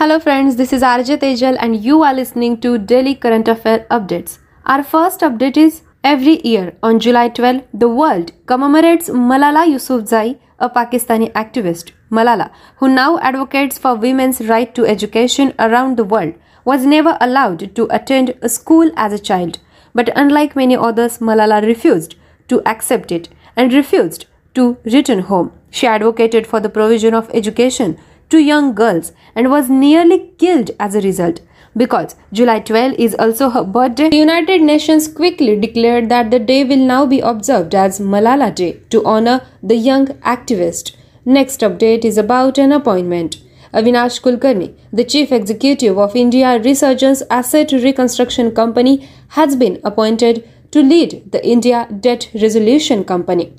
Hello, friends, this is RJ Tejal, and you are listening to Daily Current Affair Updates. Our first update is every year on July 12, the world commemorates Malala Yousafzai, a Pakistani activist. Malala, who now advocates for women's right to education around the world, was never allowed to attend a school as a child. But unlike many others, Malala refused to accept it and refused to return home. She advocated for the provision of education to young girls and was nearly killed as a result. Because July 12 is also her birthday, the United Nations quickly declared that the day will now be observed as Malala Day to honor the young activist. Next update is about an appointment. Avinash Kulkarni, the chief executive of India Resurgence Asset Reconstruction Company, has been appointed to lead the India Debt Resolution Company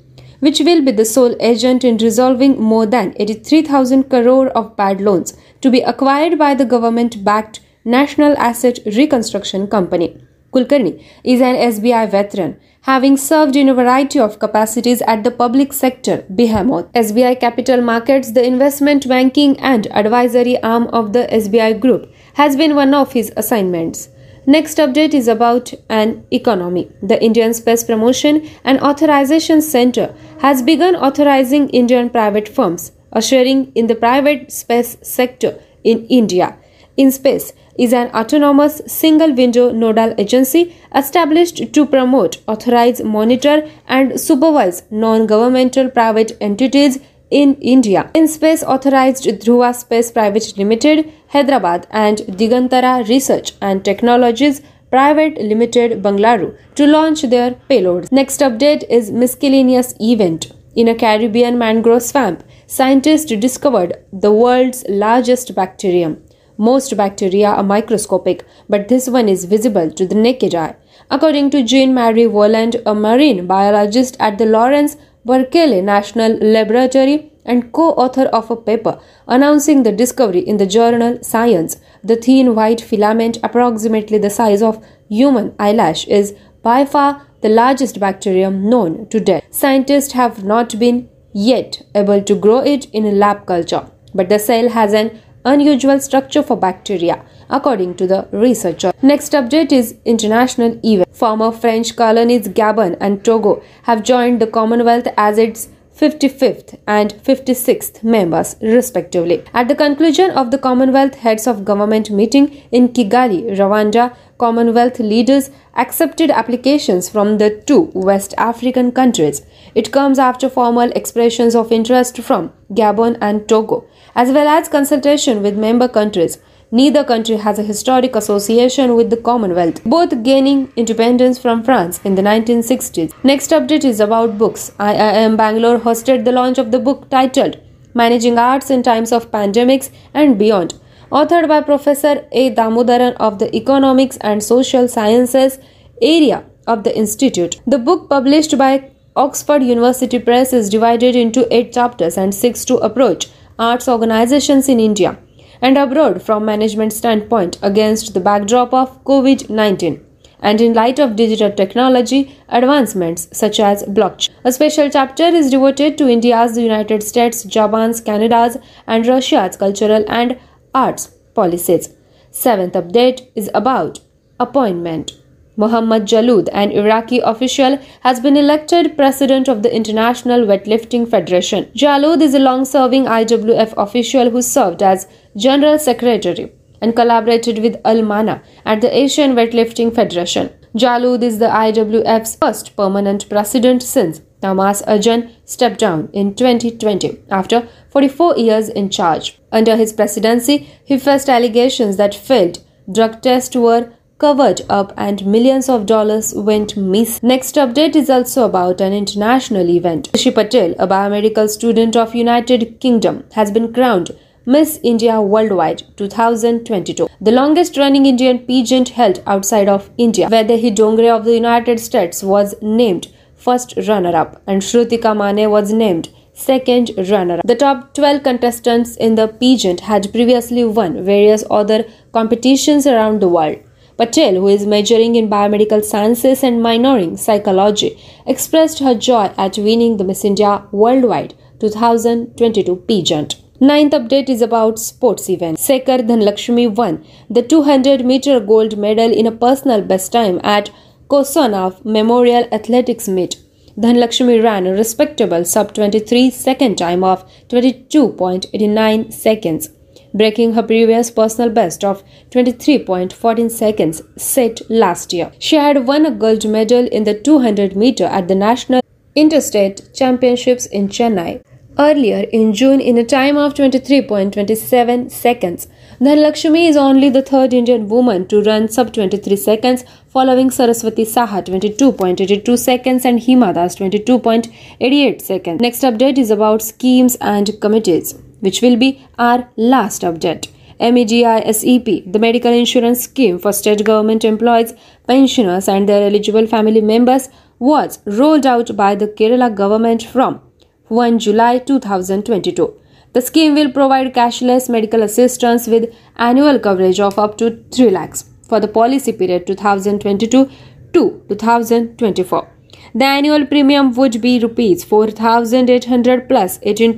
which will be the sole agent in resolving more than 83,000 crore of bad loans to be acquired by the government backed National Asset Reconstruction Company. Kulkarni is an SBI veteran, having served in a variety of capacities at the public sector behemoth. SBI Capital Markets, the investment banking and advisory arm of the SBI Group, has been one of his assignments. Next update is about an economy. The Indian Space Promotion and Authorization Center has begun authorizing Indian private firms, ushering in the private space sector in India. InSpace is an autonomous single window nodal agency established to promote, authorize, monitor, and supervise non governmental private entities in India. InSpace authorized Dhruva Space Private Limited, Hyderabad, and Digantara Research and Technologies Private Limited, Bangalore, to launch their payloads. Next update is miscellaneous event. In a Caribbean mangrove swamp, scientists discovered the world's largest bacterium. Most bacteria are microscopic, but this one is visible to the naked eye. According to Jean Marie Volland, a marine biologist at the Lawrence Berkeley National Laboratory and co-author of a paper announcing the discovery in the journal Science. The thin white filament approximately the size of human eyelash is by far the largest bacterium known to date. Scientists have not been yet able to grow it in a lab culture, but the cell has an unusual structure for bacteria according to the researcher. Next update is international event. Former French colonies Gabon and Togo have joined the Commonwealth as its 55th and 56th members, respectively. At the conclusion of the Commonwealth Heads of Government meeting in Kigali, Rwanda, Commonwealth leaders accepted applications from the two West African countries. It comes after formal expressions of interest from Gabon and Togo, as well as consultation with member countries. Neither country has a historic association with the Commonwealth, both gaining independence from France in the 1960s. Next update is about books. IIM Bangalore hosted the launch of the book titled Managing Arts in Times of Pandemics and Beyond, authored by Professor A. Damodaran of the Economics and Social Sciences area of the Institute. The book, published by Oxford University Press, is divided into eight chapters and seeks to approach arts organizations in India and abroad from management standpoint against the backdrop of COVID-19 and in light of digital technology advancements such as blockchain. A special chapter is devoted to India's, the United States, Japan's, Canada's, and Russia's cultural and arts policies. Seventh update is about appointment. Mohammad Jaloud, an Iraqi official, has been elected president of the International Weightlifting Federation. Jaloud is a long serving IWF official who served as General Secretary and collaborated with Al Mana at the Asian Weightlifting Federation. Jaloud is the IWF's first permanent president since Tamas Ajan stepped down in 2020 after 44 years in charge. Under his presidency, he faced allegations that failed drug tests were covered up and millions of dollars went missing. Next update is also about an international event. Khushi Patel, a biomedical student of United Kingdom, has been crowned Miss India Worldwide 2022, the longest running Indian pageant held outside of India, Vaidehi Dongre of the United States was named first runner up and Shrutika Mane was named second runner up. The top 12 contestants in the pageant had previously won various other competitions around the world. Patel, who is majoring in biomedical sciences and minoring psychology, expressed her joy at winning the Miss India Worldwide 2022 pageant. Ninth update is about sports events. Sekar Dhanlakshmi won the 200 meter gold medal in a personal best time at Kosanov Memorial Athletics Meet. Dhanlakshmi ran a respectable sub 23 second time of 22.89 seconds, breaking her previous personal best of 23.14 seconds set last year. She had won a gold medal in the 200 meter at the National Interstate Championships in Chennai earlier in June in a time of 23.27 seconds. Dhanlakshmi is only the third Indian woman to run sub 23 seconds following Saraswati Saha 22.82 seconds and Hima Das 22.88 seconds. Next update is about schemes and committees which will be our last update. MEDI-SEP, the medical insurance scheme for state government employees, pensioners and their eligible family members was rolled out by the Kerala government from 1 July 2022. The scheme will provide cashless medical assistance with annual coverage of up to 3 lakhs for the policy period 2022 to 2024. The annual premium would be rupees 4800 plus 18%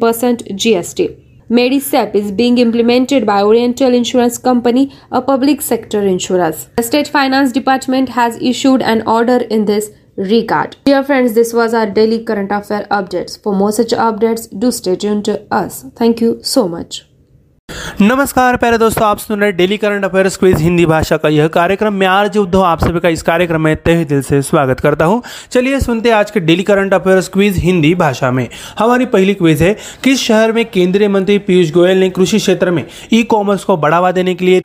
GST. Medisep is being implemented by Oriental Insurance Company, a public sector insurance. The State Finance Department has issued an order in this regard. Dear friends, this was our daily current affair updates. For more such updates, do stay tuned to us. Thank you so much. नमस्कार, प्यारे दोस्तों, आप सुन रहे daily current affairs quiz Hindi भाषा का यह कार्यक्रम। मैं आरजे उद्धव, आप सभी का इस कार्यक्रम में तहे दिल से स्वागत करता हूँ। चलिए सुनते हैं आज के daily current affairs quiz Hindi भाषा में। हमारी पहली क्विज है, किस शहर में केंद्रीय मंत्री पीयूष गोयल ने कृषि क्षेत्र में ई कॉमर्स को बढ़ावा देने के लिए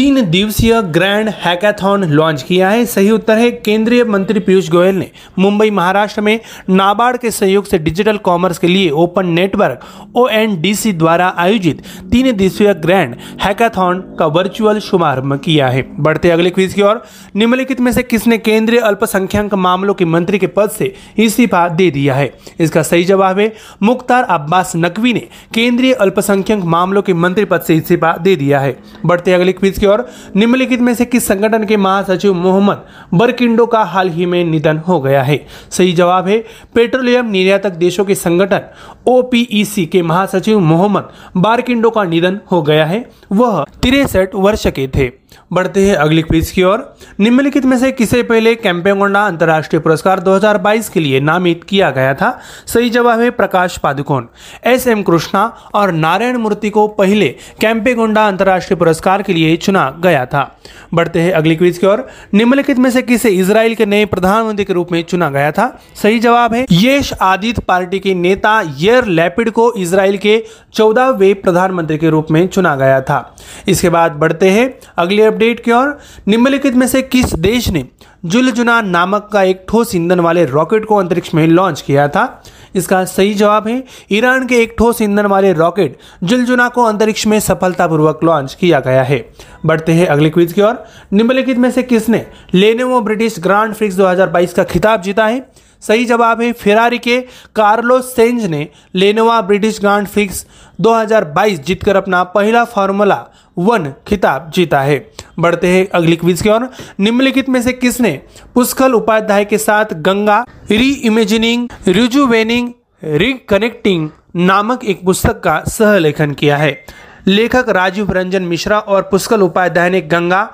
तीन दिवसीय ग्रैंड हैकाथॉन लॉन्च किया है। सही उत्तर है, केंद्रीय मंत्री पीयूष गोयल ने। मुंबई, महाराष्ट्र में नाबार्ड के सहयोग से डिजिटल कॉमर्स के लिए ओपन नेटवर्क ओएनडीसी द्वारा आयोजित तीन दिवसीय ग्रैंड हैकाथॉन का वर्चुअल शुभारंभ किया है। बढ़ते अगले क्विज की ओर। निम्नलिखित में से किसने केंद्रीय अल्पसंख्यक मामलों के मंत्री के पद से इस्तीफा दे दिया है? इसका सही जवाब है, मुख्तार अब्बास नकवी ने केंद्रीय अल्पसंख्यक मामलों के मंत्री पद से इस्तीफा दे दिया है। बढ़ते अगले क्विज की ओर निम्नलिखित में से किस संगठन के महासचिव मोहम्मद बरकिंडो का हाल ही में निधन हो गया है? सही जवाब है, पेट्रोलियम निर्यातक देशों के संगठन ओपीईसी के महासचिव मोहम्मद बारकिंडो का निधन हो गया है। वह तिरसठ वर्ष के थे। बढ़ते हैं अगली क्विज की ओर। निम्नलिखित में से किसे पहले कैंपेगोंडा अंतर्राष्ट्रीय पुरस्कार 2022 के लिए नामित किया गया था? सही जवाब है प्रकाश पादुकोण। एस एम कृष्णा और नारायण मूर्ति को पहले कैंपेगोंडा अंतर्राष्ट्रीय पुरस्कार के लिए चुना गया था। बढ़ते हैं अगली क्विज की ओर। निम्नलिखित में से किसे इसराइल के नए प्रधानमंत्री के रूप में चुना गया था? सही जवाब है येश आदित पार्टी के नेता येर लैपिड को इसराइल के चौदहवें प्रधानमंत्री के रूप में चुना गया था। इसके बाद बढ़ते हैं अगले अपडेट की ओर निम्नलिखित में से किस देश ने जुलजुना नामक का एक ठोस ईंधन वाले रॉकेट को अंतरिक्ष में लॉन्च किया था? इसका सही जवाब है, ईरान के एक ठोस ईंधन वाले रॉकेट जुलजुना को अंतरिक्ष में सफलतापूर्वक लॉन्च किया गया है। बढ़ते हैं अगले क्विज की ओर। निम्नलिखित में से किसने लेनेवो ब्रिटिश ग्रांड फ्रिक्स 2022 का खिताब जीता है? सही जवाब है फेरारी के कार्लोस सेंज ने लेनोवा ब्रिटिश ग्रांड फिक्स 2022 जीतकर अपना पहला फार्मूला वन खिताब जीता है। बढ़ते हैं अगली क्विज की ओर। निम्नलिखित में से किसने पुष्कल उपाध्याय के साथ गंगा री इमेजिनिंग रिजुवेनिंग रिकनेक्टिंग नामक एक पुस्तक का सह लेखन किया है। लेखक राजीव रंजन मिश्रा और पुष्कल उपाध्याय ने गंगा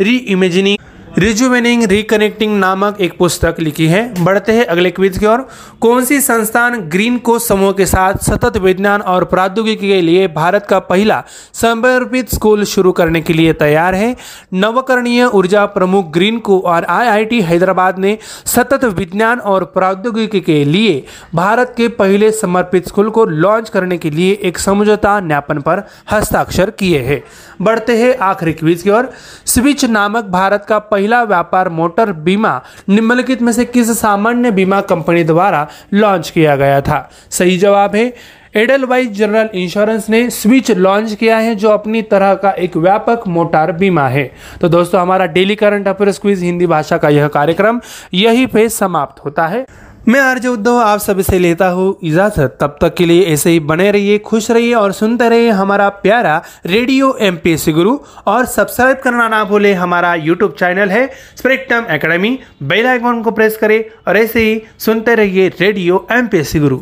री इमेजिनिंग रिजुवेनिंग रिकनेक्टिंग नामक एक पुस्तक लिखी है। बढ़ते हैं अगले क्विज की ओर। कौन सी संस्थान ग्रीन कोस्ट समूह के साथ सतत विज्ञान और प्रौद्योगिकी के लिए भारत का पहला समर्पित स्कूल शुरू करने के लिए तैयार है? नवकरणीय ऊर्जा प्रमुख ग्रीन को और आईआईटी हैदराबाद ने सतत विज्ञान और प्रौद्योगिकी के लिए भारत के पहले समर्पित स्कूल को लॉन्च करने के लिए एक समझौता ज्ञापन पर हस्ताक्षर किए हैं। बढ़ते हैं आखिरी क्विज की ओर। स्विच नामक भारत का पहला व्यापार मोटर बीमा निम्नलिखित में से किस सामान्य बीमा कंपनी द्वारा लॉन्च किया गया था? सही जवाब है एडलवाइज जनरल इंश्योरेंस ने स्विच लॉन्च किया है जो अपनी तरह का एक व्यापक मोटार बीमा है। तो दोस्तों, हमारा daily current affair quiz Hindi भाषा का यह कार्यक्रम यही पे समाप्त होता है। मैं आर्य उद्धव आप सभी से लेता हूँ इजाज़त। तब तक के लिए ऐसे ही बने रहिए खुश रहिए और सुनते रहिए हमारा प्यारा रेडियो एमपीसी गुरु। और सब्सक्राइब करना ना भूले हमारा यूट्यूब चैनल है स्प्रिक्टम एकेडमी बेल आइकॉन को प्रेस करें और ऐसे ही सुनते रहिए radio M Guru.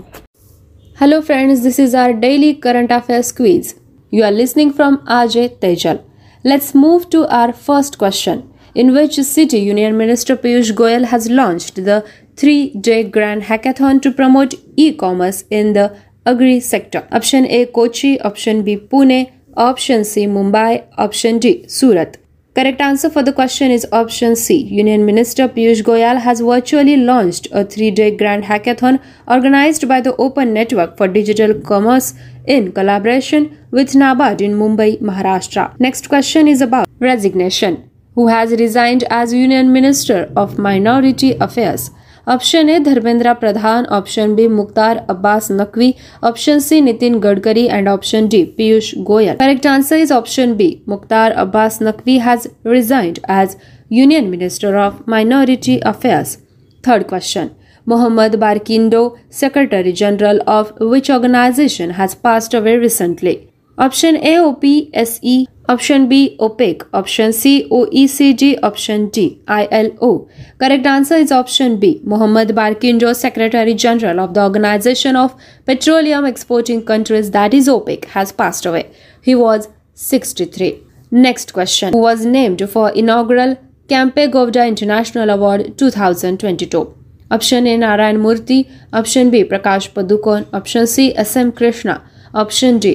Hello friends, this is our daily current affairs quiz. You are listening from Ajay Tejal let's move to our first question. In which city Union Minister Piyush Goyal has launched the 3-day grand hackathon to promote e-commerce in the agri sector? Option A Kochi, option B Pune, option C Mumbai, option D Surat. Correct answer for the question is option C. Union Minister Piyush Goyal has virtually launched a three day grand hackathon organized by the Open Network for Digital Commerce in collaboration with NABARD in Mumbai, Maharashtra. Next question is about resignation who has resigned as Union Minister of Minority Affairs. Option A Dharmendra Pradhan, Option B Mukhtar Abbas Naqvi, Option C Nitin Gadkari, and Option D Piyush Goyal. Correct answer is Option B Mukhtar Abbas Naqvi has resigned as Union Minister of Minority Affairs. Third question Mohammad Barkindo, Secretary General of which organization has passed away recently? Option A O P S E option B OPEC option C O E C G option D I L O. Correct answer is option B Mohammad Barkindo secretary general of the organization of petroleum exporting countries that is OPEC has passed away he was sixty three next question was named for inaugural Kempe Gowda international award two thousand twenty two option A Narayana Murthy option B Prakash Padukone option C S M Krishna option D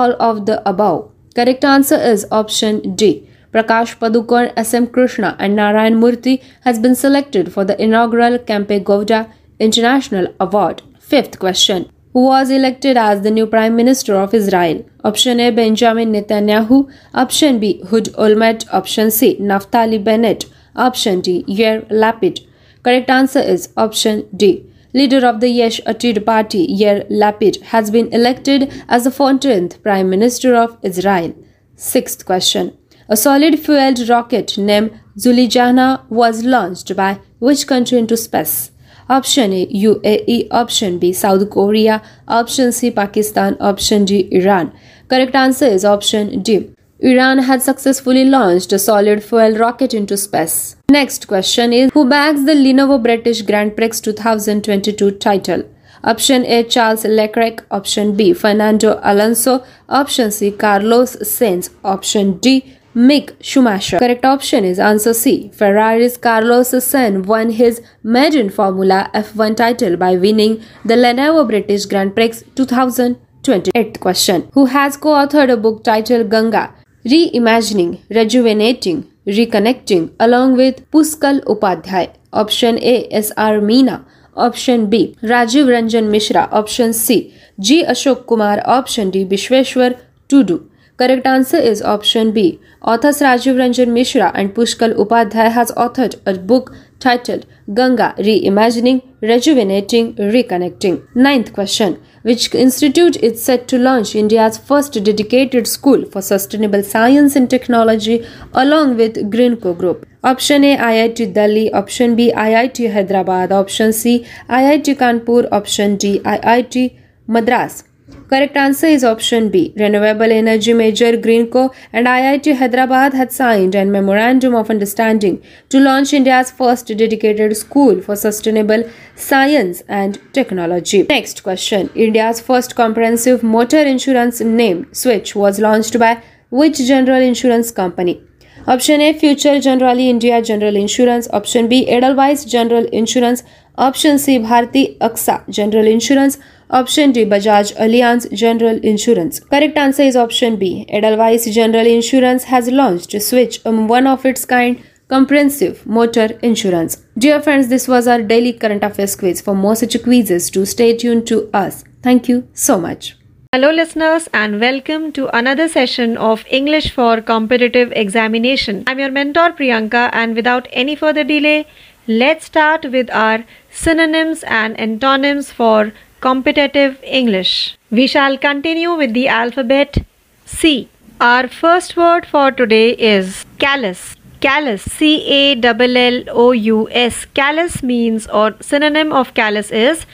all of the above. Correct answer is option D. Prakash Padukone, SM Krishna and Narayan Murthy has been selected for the inaugural Kempegowda International Award. Fifth question. Who was elected as the new Prime Minister of Israel? Option A Benjamin Netanyahu, Option B Ehud Olmert, Option C Naftali Bennett, Option D Yair Lapid. Correct answer is option D. Leader of the Yesh Atid party, Yair Lapid, has been elected as the 14th Prime Minister of Israel. Sixth question. A solid fueled rocket named Zuljanah was launched by which country into space? Option A UAE, option B South Korea, option C Pakistan, option D Iran. Correct answer is option D. Iran had successfully launched a solid fuel rocket into space. Next question is Who bags the Lenovo British Grand Prix 2022 title? Option A Charles Leclerc, option B Fernando Alonso, option C Carlos Sainz, option D Mick Schumacher. Correct option is answer C. Ferrari's Carlos Sainz won his maiden Formula F1 title by winning the Lenovo British Grand Prix 2028 question. Who has co-authored a book titled Ganga reimagining, rejuvenating, reconnecting along with Puskal Upadhyay. Option A S R Meena. Option B Rajiv Ranjan Mishra. Option C G. Ashok Kumar. Option D Bishweshwar Tudu. Correct answer is option B. Authors Rajiv Ranjan Mishra and Pushkal Upadhyay has authored a book titled Ganga Reimagining, Rejuvenating, Reconnecting. Ninth question. Which institute is set to launch India's first dedicated school for sustainable science and technology along with Greenko Group? Option A IIT Delhi, Option B IIT Hyderabad, Option C IIT Kanpur, Option D IIT Madras. Correct answer is option B. Renewable energy major Greenko and IIT Hyderabad had signed a memorandum of understanding to launch India's first dedicated school for sustainable science and technology. Next question. India's first comprehensive motor insurance name switch was launched by which general insurance company? Option A Future Generali India General Insurance. Option B Edelweiss General Insurance. Option C Bharti AXA General Insurance. Option D Bajaj Allianz General Insurance. Correct answer is option B. Edelweiss General Insurance has launched a switch one of its kind comprehensive motor insurance. Dear friends, this was our daily current affairs quiz. For more such quizzes, to stay tuned to us. Thank you so much. Hello, listeners, and welcome to another session of English for Competitive Examination. I'm your mentor Priyanka, and without any further delay, let's start with our synonyms and antonyms for competitive English. We shall continue with the alphabet C. Our first word for today is callous. Callous, C A L L O U S. Callous means or synonym of callous is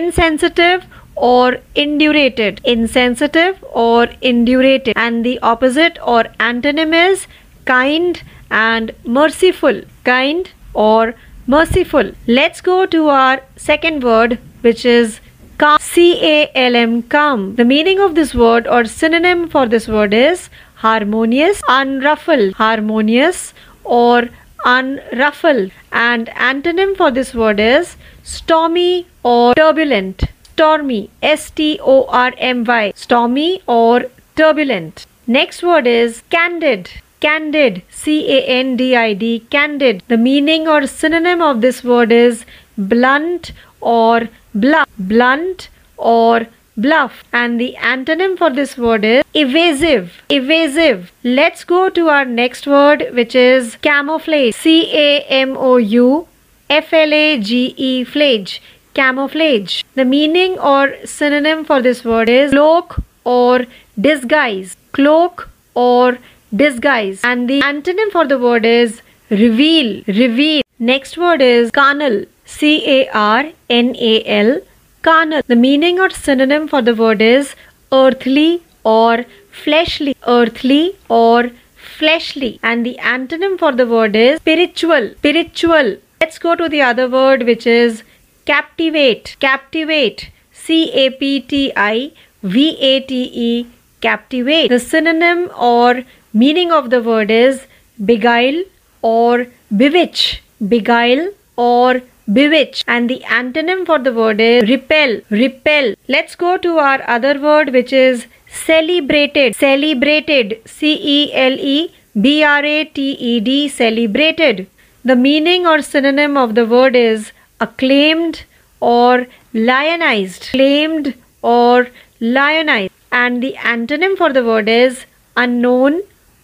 insensitive or indurated. Insensitive or indurated. And the opposite or antonym is kind and merciful. Kind or merciful. Let's go to our second word which is C A L M calm. The meaning of this word or synonym for this word is harmonious, unruffled, harmonious or unruffled. And antonym for this word is stormy or turbulent. Stormy, S T O R M Y, stormy or turbulent. Next word is candid. Candid, C A N D I D, candid. The meaning or synonym of this word is blunt or bluff. Blunt or bluff. And the antonym for this word is evasive. Evasive. Let's go to our next word, which is camouflage. C A M O U F L A G E, flage. Camouflage. The meaning or synonym for this word is cloak or disguise. Cloak or disguise. And the antonym for the word is reveal. Reveal. Next word is carnal. C A R N A L. Carnal. The meaning or synonym for the word is earthly or fleshly. Earthly or fleshly. And the antonym for the word is spiritual. Spiritual. Let's go to the other word which is captivate. Captivate. C A P T I V A T E. Captivate. The synonym or meaning of the word is beguile or bewitch. Beguile or bewitch. And the antonym for the word is repel. Repel. Let's go to our other word which is celebrated. Celebrated. C E L E B R A T E D. Celebrated. The meaning or synonym of the word is acclaimed or lionized. Claimed or lionized. And the antonym for the word is unknown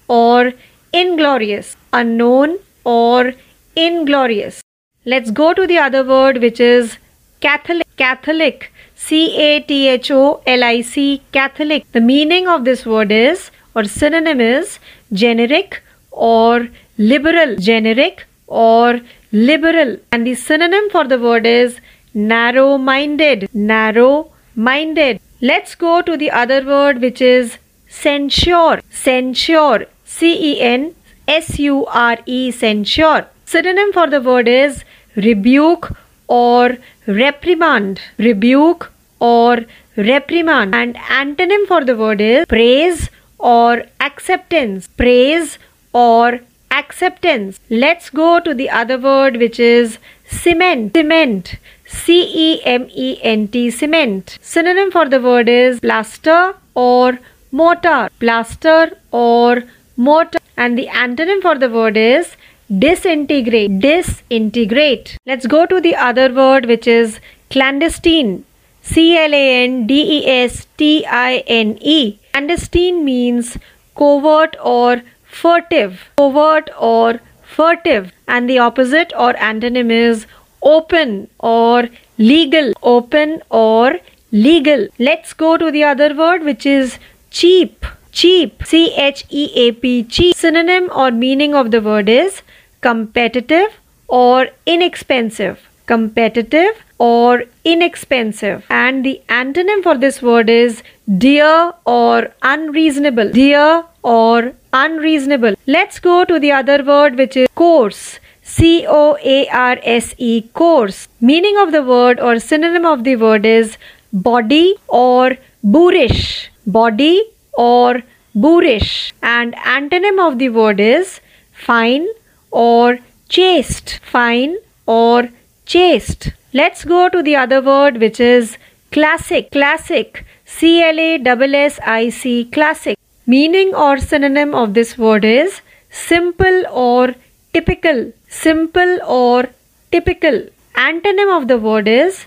or inglorious. Unknown or inglorious. Let's go to the other word which is Catholic. Catholic. C A T H O L I C. Catholic. The meaning of this word is or synonym is generic or liberal. Generic or liberal. And the synonym for the word is narrow minded. Narrow minded. Let's go to the other word which is censure. Censure. C E N S U R E. Censure. Synonym for the word is rebuke or reprimand. Rebuke or reprimand. And antonym for the word is praise or acceptance. Praise or acceptance. Let's go to the other word which is cement. Cement. C E M E N T. Cement. Synonym for the word is plaster or mortar. Plaster or mortar. And the antonym for the word is disintegrate. Disintegrate. Let's go to the other word which is clandestine. C L A N D E S T I N E. Clandestine means covert or furtive. Covert or furtive. And the opposite or antonym is open or legal. Open or legal. Let's go to the other word which is cheap. Cheap. C H E A P. Cheap. Synonym or meaning of the word is competitive or inexpensive. Competitive or inexpensive. And the antonym for this word is dear or unreasonable. Dear or unreasonable. Let's go to the other word which is coarse. C O A R S E coarse. Meaning of the word or synonym of the word is body or boorish. Body or boorish. And antonym of the word is fine or chaste. Fine or chaste. Let's go to the other word which is classic. Classic. C L A S S I C. Classic. Meaning or synonym of this word is simple or typical. Simple or typical. Antonym of the word is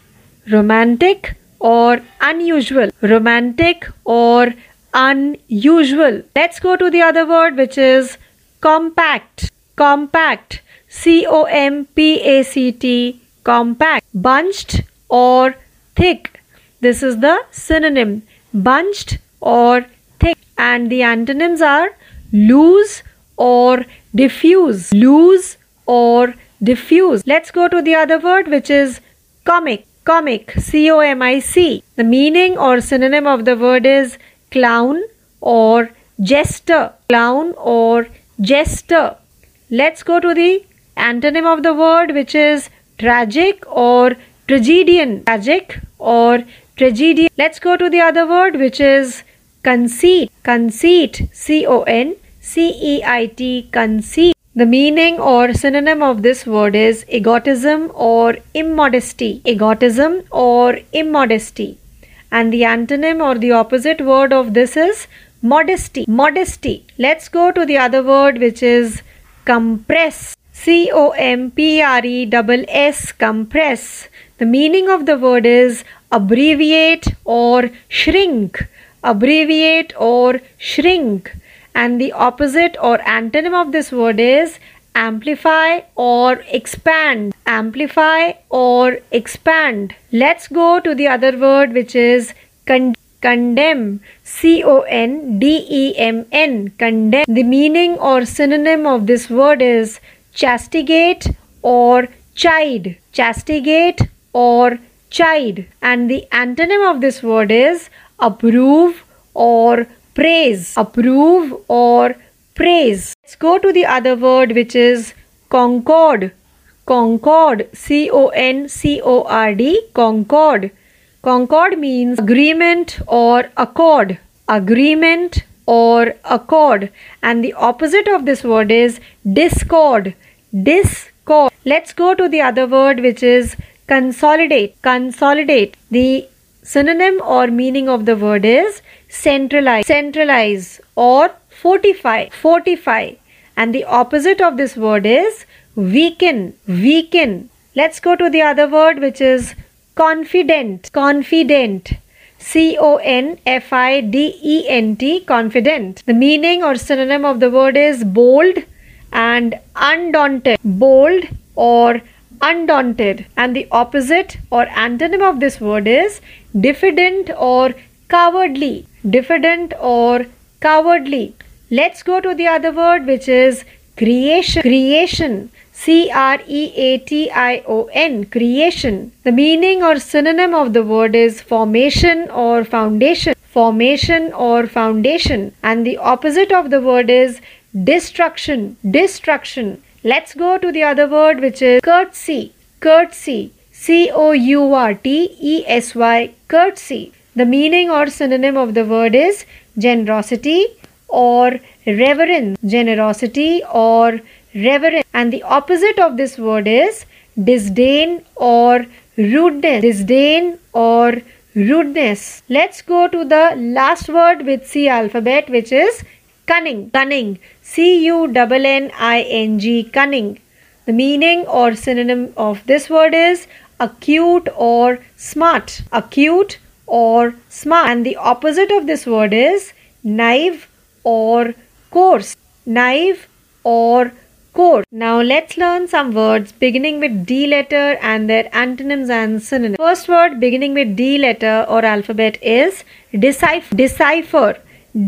romantic or unusual. Romantic or unusual. Let's go to the other word which is compact. Compact. C O M P A C T. Compact. Bunched or thick. This is the synonym. Bunched or thick. And the antonyms are loose or diffuse. Loose or diffuse. Let's go to the other word which is comic. Comic. C O M I C. The meaning or synonym of the word is clown or jester. Clown or jester. Let's go to the antonym of the word which is tragic or tragedian. Tragic or tragedian. Let's go to the other word which is conceit. Conceit. C O N C E I T. Conceit. The meaning or synonym of this word is egotism or immodesty. Egotism or immodesty. And the antonym or the opposite word of this is modesty. Modesty. Let's go to the other word which is compress. C O M P R E S S. Compress. The meaning of the word is abbreviate or shrink. Abbreviate or shrink. And the opposite or antonym of this word is amplify or expand. Amplify or expand. Let's go to the other word which is con- condemn. C O N D E M N. Condemn. The meaning or synonym of this word is chastigate or chide. Chastigate or chide. And the antonym of this word is approve or praise. Approve or praise. Let's go to the other word which is concord. Concord. C O N C O R D. Concord. Concord means agreement or accord. Agreement or accord. And the opposite of this word is discord. Discord. Let's go to the other word which is consolidate. Consolidate. The synonym or meaning of the word is centralize. Centralize or fortify. Fortify. And the opposite of this word is weaken. Weaken. Let's go to the other word which is confident. Confident. C O N F I D E N T. Confident. The meaning or synonym of the word is bold and undaunted. Bold or undaunted. And the opposite or antonym of this word is diffident or cowardly. Diffident or cowardly. Let's go to the other word which is creation. Creation. C R E A T I O N. Creation. The meaning or synonym of the word is formation or foundation. Formation or foundation. And the opposite of the word is destruction. Destruction. Let's go to the other word which is courtesy. Courtesy. C O U R T E S Y. Courtesy. The meaning or synonym of the word is generosity or reverence. Generosity or reverence. And the opposite of this word is disdain or rudeness. Disdain or rudeness. Let's go to the last word with C alphabet which is cunning. Cunning. C U N N I N G. Cunning. The meaning or synonym of this word is acute or smart. Acute or smart. And the opposite of this word is naive or coarse. Naive or Now let's learn some words beginning with D letter and their antonyms and synonyms. First word beginning with D letter or alphabet is decipher. Decipher.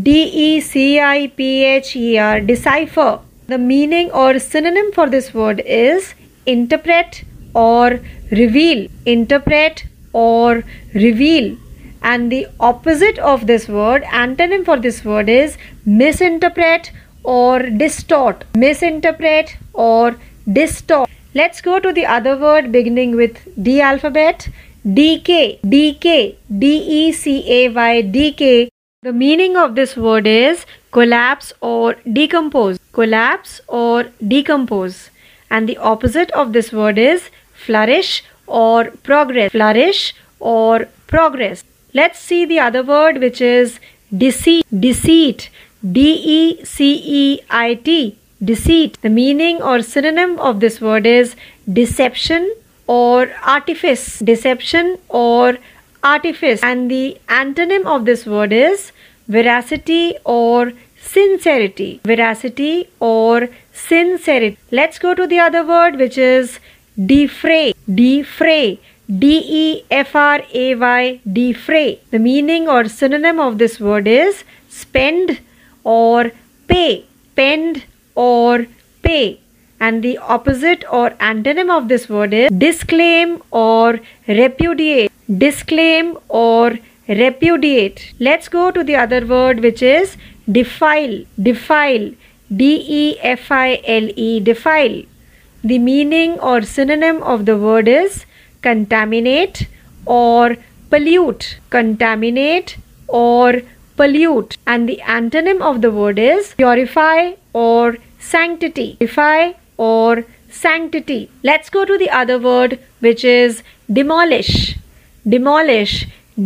D E C I P H E R. Decipher. The meaning or synonym for this word is interpret or reveal. Interpret or reveal. And the opposite of this word, antonym for this word is misinterpret or distort. Misinterpret or distort. Let's go to the other word beginning with D alphabet. Decay. Decay. D E C A Y. Decay. The meaning of this word is collapse or decompose. Collapse or decompose. And the opposite of this word is flourish or progress. Flourish or progress. Let's see the other word which is deceit. Deceit. D E C E I T. Deceit. The meaning or synonym of this word is deception or artifice. Deception or artifice. And the antonym of this word is veracity or sincerity. Veracity or sincerity. Let's go to the other word which is defray. Defray. D E F R A Y. Defray. The meaning or synonym of this word is spend or pay. Spend or pay. And the opposite or antonym of this word is disclaim or repudiate. Disclaim or repudiate. Let's go to the other word which is defile. Defile. D E F I L E. Defile. The meaning or synonym of the word is contaminate or pollute, contaminate, or pollute. And the antonym of the word is purify or sanctity. Purify or sanctity. Let's go to the other word which is demolish. Demolish.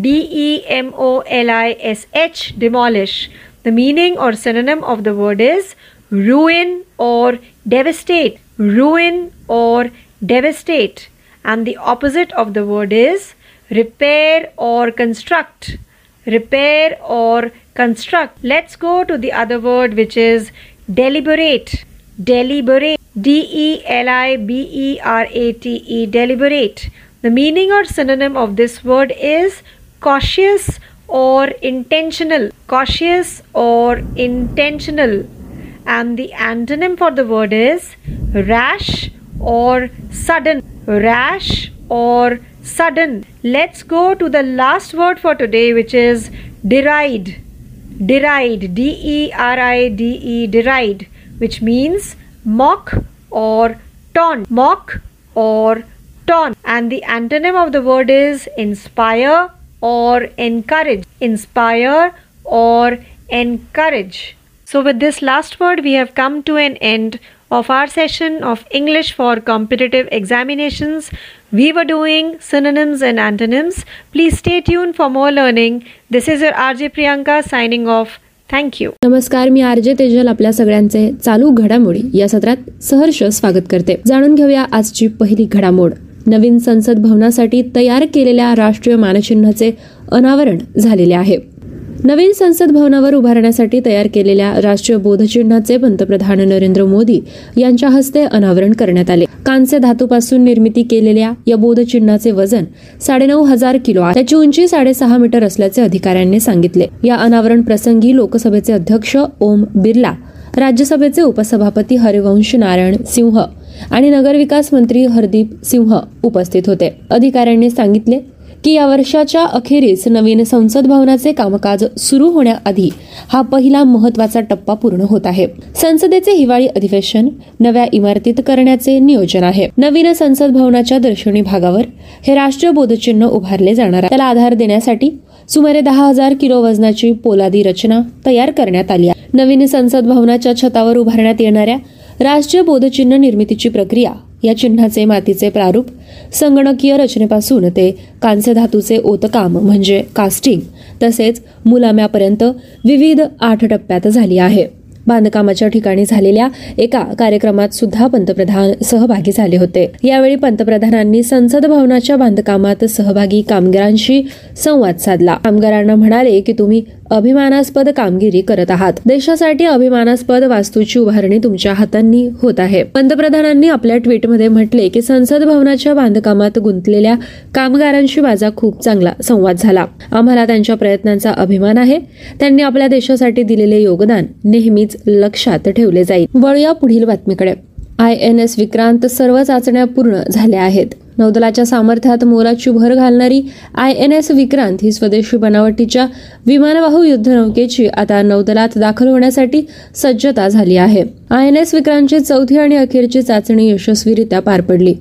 D E M O L I S H. Demolish. The meaning or synonym of the word is ruin or devastate. Ruin or devastate. And the opposite of the word is repair or construct. Repair or construct. Let's go to the other word which is deliberate. Deliberate. D E L I B E R A T E. Deliberate. The meaning or synonym of this word is cautious or intentional. Cautious or intentional. And the antonym for the word is rash or sudden. Rash or sudden. Let's go to the last word for today, which is deride. Deride. D E R I D E. Deride. Which means mock or taunt. Mock or taunt. And the antonym of the word is inspire or encourage. Inspire or encourage. So, with this last word, we have come to an end of our session of English for competitive examinations. We were doing synonyms and antonyms. Please stay tuned for more learning. This is your RJ Priyanka signing off. Thank you नमस्कार मी RJ Tejal आपल्या सगळ्यांचे चालू घडामोडी या सत्रात सहर्ष स्वागत करते जाणून घेऊया आजची पहिली घडामोड नवीन संसद भवनासाठी तयार केलेल्या राष्ट्रीय मानचिन्हाचे अनावरण झालेले आहे नवीन संसद भवनावर उभारण्यासाठी तयार केलेल्या राष्ट्रीय बोधचिन्हाचे पंतप्रधान नरेंद्र मोदी यांच्या हस्ते अनावरण करण्यात आले. कांस्य धातूपासून निर्मिती केलेल्या या बोधचिन्हाचे वजन साडेनऊ हजार किलो आहे. त्याची उंची साडेसहा मीटर असल्याचे अधिकाऱ्यांनी सांगितले. या अनावरण प्रसंगी लोकसभेचे अध्यक्ष ओम बिर्ला राज्यसभेचे उपसभापती हरिवंश नारायण सिंह आणि नगरविकास मंत्री हरदीप सिंह उपस्थित होते. अधिकाऱ्यांनी सांगितले की या वर्षाच्या अखेरीस नवीन संसद भवनाचे कामकाज सुरू होण्याआधी हा पहिला महत्त्वाचा टप्पा पूर्ण होत आहे. संसदेचे हिवाळी अधिवेशन नव्या इमारतीत करण्याचे नियोजन आहे. नवीन संसद भवनाच्या दर्शनी भागावर हे राष्ट्रीय बोधचिन्ह उभारले जाणार आहे. त्याला आधार देण्यासाठी सुमारे दहा हजार किलो वजनाची पोलादी रचना तयार करण्यात आली आहे. नवीन संसद भवनाच्या छतावर उभारण्यात येणाऱ्या राष्ट्रीय बोधचिन्ह निर्मितीची प्रक्रिया या चिन्हाचे मातीचे प्रारूप संगणकीय रचनेपासून ते कांस्य धातूचे ओतकाम म्हणजे कास्टिंग तसेच मुलाम्यापर्यंत विविध आठ टप्प्यात झाली आहे. बांधकामाच्या ठिकाणी झालेल्या एका कार्यक्रमात सुद्धा पंतप्रधान सहभागी झाले होते. यावेळी पंतप्रधानांनी संसद भवनाच्या बांधकामात सहभागी कामगारांशी संवाद साधला. कामगारांना म्हणाले की तुम्ही अभिमानास्पद कामगिरी करत आहात. देशासाठी अभिमानास्पद वास्तूची उभारणी तुमच्या हातांनी होत आहे. पंतप्रधानांनी आपल्या ट्विटमध्ये म्हटले की संसद भवनाच्या बांधकामात गुंतलेल्या कामगारांशी माझा खूप चांगला संवाद झाला. आम्हाला त्यांच्या प्रयत्नांचा अभिमान आहे. त्यांनी आपल्या देशासाठी दिलेले योगदान नेहमीच लक्षात ठेवले जाईल. वळूया पुढील बातमीकडे. आय एन एस विक्रांत सर्व चाचण्या पूर्ण झाल्या आहेत. नौदलाच्या सामर्थ्यात मोलाची भर घालणारी आय एन एस विक्रांत ही स्वदेशी बनावटीच्या विमानवाहू युद्धनौकेची आता नौदलात दाखल होण्यासाठी सज्जता झाली आहे. आय एन एस विक्रांतची चौथी आणि अखेरची चाचणी यशस्वीरित्या पार पडली.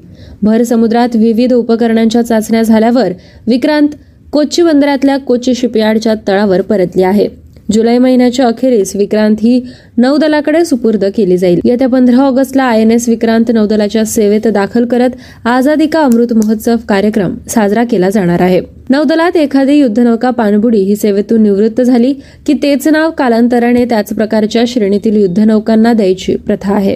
भर समुद्रात विविध उपकरणांच्या चाचण्या झाल्यावर विक्रांत कोच्ची बंदरातल्या कोची शिपयार्डच्या तळावर परतली आहे. जुलै महिन्याच्या अखेरीस विक्रांत ही नौदलाकडे सुपूर्द केली जाईल. येत्या पंधरा ऑगस्टला आय एन एस विक्रांत नौदलाच्या सेवेत दाखल करत आझादी का अमृत महोत्सव कार्यक्रम साजरा केला जाणार आहे. नौदलात एखादी युद्धनौका पाणबुडी ही सेवेतून निवृत्त झाली की तेच नाव कालांतराने त्याच प्रकारच्या श्रेणीतील युद्धनौकांना द्यायची प्रथा आहे.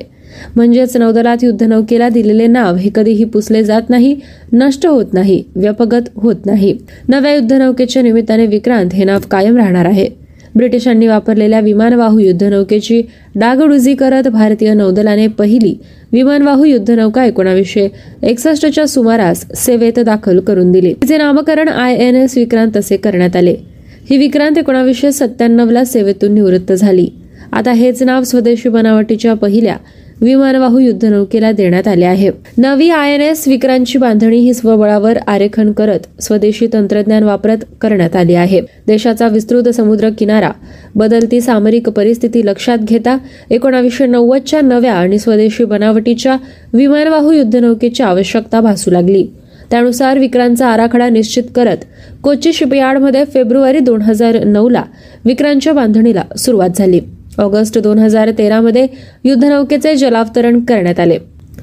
म्हणजेच नौदलात युद्धनौकेला दिलेले नाव हे कधीही पुसले जात नाही नष्ट होत नाही व्यपगत होत नाही. नव्या युद्धनौकेच्या निमित्ताने विक्रांत हे नाव कायम राहणार आहे. ब्रिटिशांनी वापरलेल्या विमानवाहू युद्धनौकेची डागडुजी करत भारतीय नौदलाने पहिली विमानवाहू युद्धनौका एकोणावीसशे एकसष्टच्या सुमारास सेवेत दाखल करून दिली. तिचे नामकरण आय एन एस विक्रांत असे करण्यात आले. ही विक्रांत एकोणावीसशे सत्त्याण्णवला सेवेतून निवृत्त झाली. आता हेच नाव स्वदेशी बनावटीच्या पहिल्या विमानवाहू युद्धनौकेला देण्यात आले आहे. नवी आय एन एस विक्रांतची बांधणी ही स्वबळावर आरेखन करत स्वदेशी तंत्रज्ञान वापरत करण्यात आली आहे. देशाचा विस्तृत समुद्र किनारा बदलती सामरिक परिस्थिती लक्षात घेता एकोणावीसशे नव्वदच्या नव्या आणि स्वदेशी बनावटीच्या विमानवाहू युद्धनौकेची आवश्यकता भासू लागली. त्यानुसार विक्रांतचा आराखडा निश्चित करत कोची शिपयार्डमध्ये फेब्रुवारी दोन हजार नऊला विक्रांतच्या बांधणीला सुरुवात झाली. ऑगस्ट दोन हजार तेरामध्ये युद्धनौकेचे जलावतरण करण्यात आले.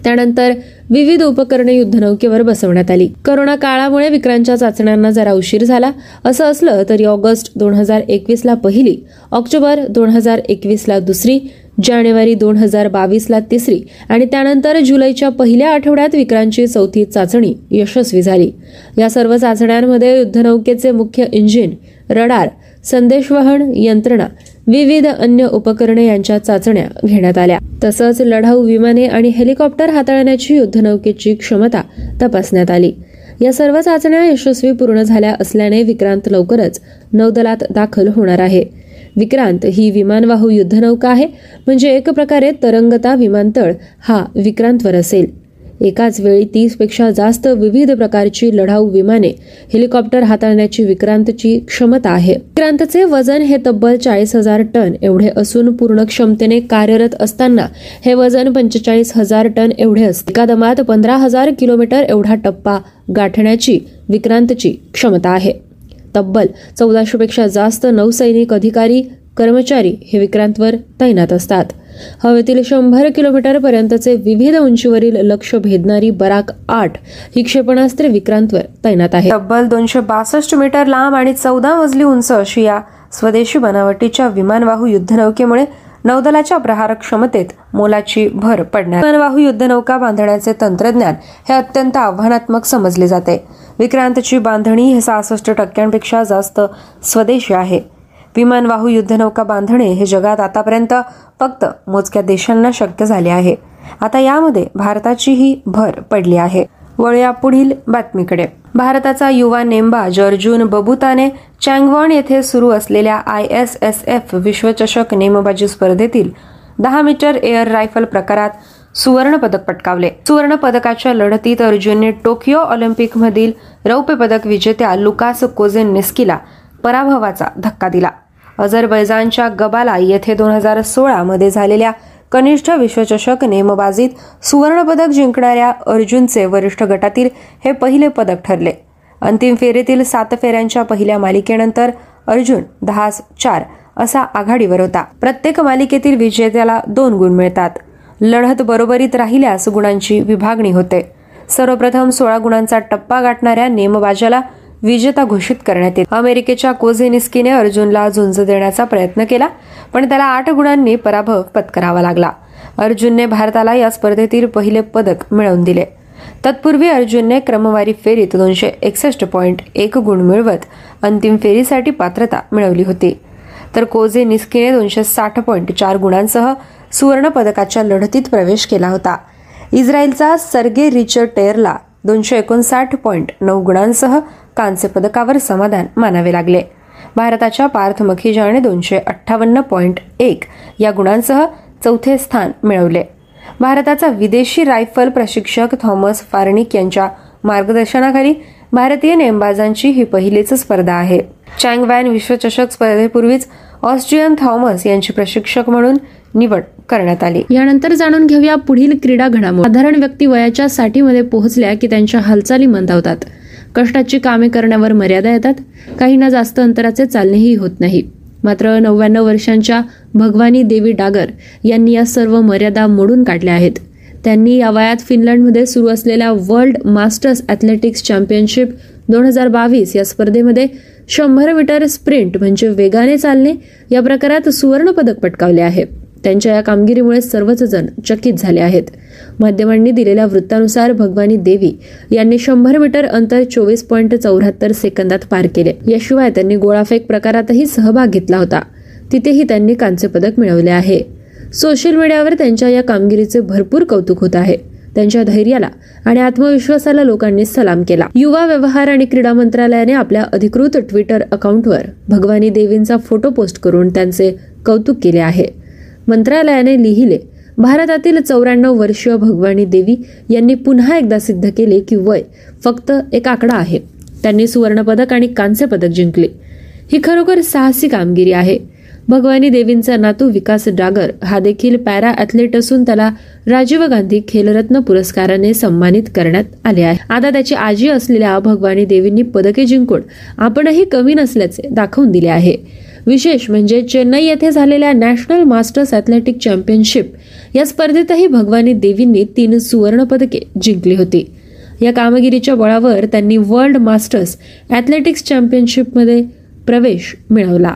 त्यानंतर विविध उपकरणे युद्धनौकेवर बसवण्यात आली. करोना काळामुळे विक्रांतच्या चाचण्यांना जरा उशीर झाला. असं असलं तरी ऑगस्ट दोन हजार एकवीसला पहिली ऑक्टोबर दोन हजार एकवीसला दुसरी जानेवारी दोन हजार बावीसला तिसरी आणि त्यानंतर जुलैच्या पहिल्या आठवड्यात विक्रांतची चौथी चाचणी यशस्वी झाली. या सर्व चाचण्यांमध्ये युद्धनौकेचे मुख्य इंजिन रडार संदेशवहन यंत्रणा विविध अन्य उपकरणे यांच्या चाचण्या घेण्यात आल्या. तसंच लढाऊ विमाने आणि हेलिकॉप्टर हाताळण्याची युद्धनौकेची क्षमता तपासण्यात आली. या सर्व चाचण्या यशस्वी पूर्ण झाल्या असल्याने विक्रांत लवकरच नौदलात दाखल होणार आहे. विक्रांत ही विमानवाहू युद्धनौका आहे. म्हणजे एक प्रकारे तरंगता विमानतळ हा विक्रांतवर असेल. एकाच वेळी तीसपेक्षा जास्त विविध प्रकारची लढाऊ विमाने हेलिकॉप्टर हाताळण्याची विक्रांतची क्षमता आहे. विक्रांतचे वजन हे तब्बल चाळीस हजार टन एवढे असून पूर्ण क्षमतेने कार्यरत असताना हे वजन पंचेचाळीस हजार टन एवढे असते. एका दमात पंधरा हजार किलोमीटर एवढा टप्पा गाठण्याची विक्रांतची क्षमता आहे. तब्बल चौदाशे पेक्षा जास्त नौसैनिक अधिकारी कर्मचारी हे विक्रांतवर तैनात असतात. हवेतील शंभर किलोमीटर पर्यंतचे विविध उंचीवरील लक्ष भेदणारी बराक आठ ही क्षेपणास्त्र विक्रांतवर तैनात आहे. तब्बल दोनशे बासष्ट मीटर लांब आणि चौदा मजली उंच अशी या स्वदेशी बनावटीच्या विमानवाहू युद्धनौकेमुळे नौदलाच्या प्रहार क्षमतेत मोलाची भर पडणार विमानवाहू युद्धनौका बांधण्याचे तंत्रज्ञान हे अत्यंत आव्हानात्मक समजले जाते. विक्रांतची बांधणी हे सहासष्ट टक्क्यांपेक्षा जास्त स्वदेशी आहे. विमानवाहू युद्धनौका बांधणे हे जगात आतापर्यंत फक्त मोजक्या देशांना शक्य झाले आहे. आता यामध्ये भारताचीही भर पडली आहे. वळूया पुढील बातमीकडे. भारताचा युवा नेमबाज अर्जुन बबुताने चँगवॉन येथे सुरू असलेल्या आय एस एस एफ विश्वचषक नेमबाजी स्पर्धेतील दहा मीटर एअर रायफल प्रकारात सुवर्ण पदक पटकावले. सुवर्ण पदकाच्या लढतीत अर्जुनने टोकियो ऑलिम्पिक मधील रौप्य पदक विजेत्या लुकास कोझेन नेस्कीला पराभवाचा धक्का दिला. अझरबैजानच्या गबाला येथे दोन हजार सोळामध्ये झालेल्या कनिष्ठ विश्वचषक नेमबाजीत सुवर्णपदक जिंकणाऱ्या अर्जुनचे वरिष्ठ गटातील हे पहिले पदक ठरले. अंतिम फेरीतील सात फेऱ्यांच्या पहिल्या मालिकेनंतर अर्जुन दहा चार असा आघाडीवर होता. प्रत्येक मालिकेतील विजेत्याला दोन गुण मिळतात. लढत बरोबरीत राहिल्यास गुणांची विभागणी होते. सर्वप्रथम सोळा गुणांचा टप्पा गाठणाऱ्या नेमबाजाला विजेता घोषित करण्यात येत अमेरिकेच्या कोझेनिस्कीने अर्जुनला झुंज देण्याचा प्रयत्न केला पण त्याला आठ गुणांनी पराभव पत्करावा लागला. अर्जुनने भारताला या स्पर्धेतील पहिले पदक मिळवून दिले. तत्पूर्वी अर्जुनने क्रमवारी फेरीत दोनशे एकसष्ट पॉईंट एक गुण मिळवत अंतिम फेरीसाठी पात्रता मिळवली होती. तर कोझे निस्कीने दोनशे साठ पॉईंट चार गुणांसह सुवर्ण पदकाच्या लढतीत प्रवेश केला होता. इस्रायलचा सर्गे रिचर्ड टेअरला दोनशे एकोणसाठ पॉईंट नऊ गुणांसह कांस्य पदकावर समाधान मानावे लागले. भारताच्या पार्थ मखिजाने दोनशे अठ्ठावन्न पॉईंट एक या गुणांसह चौथे स्थान मिळवले. भारताचा विदेशी रायफल प्रशिक्षक थॉमस फार्निक यांच्या मार्गदर्शनाखाली भारतीय नेमबाजांची ही पहिलीच स्पर्धा आहे. चँगवॅन विश्वचषक स्पर्धेपूर्वीच ऑस्ट्रियन थॉमस यांची प्रशिक्षक म्हणून निवड करण्यात आली. यानंतर जाणून घेऊया पुढील क्रीडा घडामोड साधारण व्यक्ती वयाच्या साठीमध्ये पोहोचल्या की त्यांच्या हालचाली मंदावतात. कष्टाची कामे करण्यावर मर्यादा येतात. काहींना जास्त अंतराचे चालणेही होत नाही. मात्र नव्याण्णव वर्षांच्या भगवानी देवी डागर यांनी या सर्व मर्यादा मोडून काढल्या आहेत. त्यांनी या वयात फिनलंडमध्ये सुरू असलेल्या वर्ल्ड मास्टर्स ॲथलेटिक्स चॅम्पियनशिप दोन हजार बावीस या स्पर्धेमध्ये शंभर मीटर स्प्रिंट म्हणजे वेगाने चालणे या प्रकारात सुवर्णपदक पटकावले आहे. त्यांच्या या कामगिरीमुळे सर्वच जण चकित झाले आहेत. माध्यमांनी दिलेल्या वृत्तानुसार भगवानी देवी यांनी शंभर मीटर अंतर चोवीस पॉईंट चौऱ्याहत्तर सेकंदात पार केले. याशिवाय त्यांनी गोळाफेक प्रकारातही सहभाग घेतला होता. तिथेही त्यांनी कांस्य पदक मिळवले आहे. सोशल मीडियावर त्यांच्या या कामगिरीचे भरपूर कौतुक होत आहे. त्यांच्या धैर्याला आणि आत्मविश्वासाला लोकांनी सलाम केला. युवा व्यवहार आणि क्रीडा मंत्रालयाने आपल्या अधिकृत ट्विटर अकाउंटवर भगवानी देवींचा फोटो पोस्ट करून त्यांचे कौतुक केले आहे. मंत्रालयाने लिहिले भारतातील चौऱ्याण्णव वर्षीय भगवानी देवी यांनी पुन्हा एकदा सिद्ध केले की वय फक्त एक आकडा आहे. त्यांनी सुवर्णपदक आणि कांस्य पदक जिंकले. ही खरोखर साहसी कामगिरी आहे. भगवानी देवींचा नातू विकास डागर हा देखील पॅरा ॲथलीट असून त्याला राजीव गांधी खेलरत्न पुरस्काराने सन्मानित करण्यात आले आहे. आता त्याची आजी असलेल्या भगवानी देवींनी पदके जिंकून आपणही कमी नसल्याचे दाखवून दिले आहे. विशेष म्हणजे चेन्नई येथे झालेल्या नॅशनल मास्टर्स ॲथलेटिक चॅम्पियनशिप. या स्पर्धेतही भगवानी देवींनी तीन सुवर्णपदके जिंकली होती. या कामगिरीच्या बळावर त्यांनी वर्ल्ड मास्टर्स ॲथलेटिक्स चॅम्पियनशिपमध्ये प्रवेश मिळवला.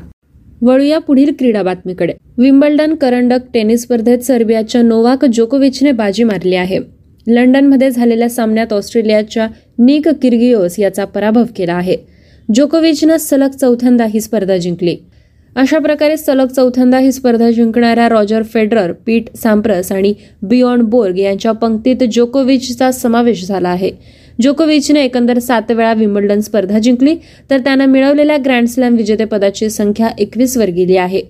वळूया पुढील क्रीडा बातमीकडे. विम्बल्डन करंडक टेनिस स्पर्धेत सर्बियाच्या नोवाक जोकोविचने बाजी मारली आहे. लंडनमध्ये झालेल्या सामन्यात ऑस्ट्रेलियाच्या निक किर्गिओस याचा पराभव केला आहे. जोकोविचनं सलग चौथ्यांदा ही स्पर्धा जिंकली. अशा प्रकारे सलग चौथ्यांदा ही स्पर्धा जिंकणाऱ्या रॉजर फेडरर पीट सॅम्प्रस आणि बियॉन्ड बोर्ग यांच्या पंक्तीत जोकोविचचा समावेश झाला आहे. जोकोविचने एकंदर सात वेळा विम्बल्डन स्पर्धा जिंकली तर त्यानं मिळवलेल्या ग्रँडस्लॅम विजेतेपदाची संख्या एकवीसवर गेली आहे.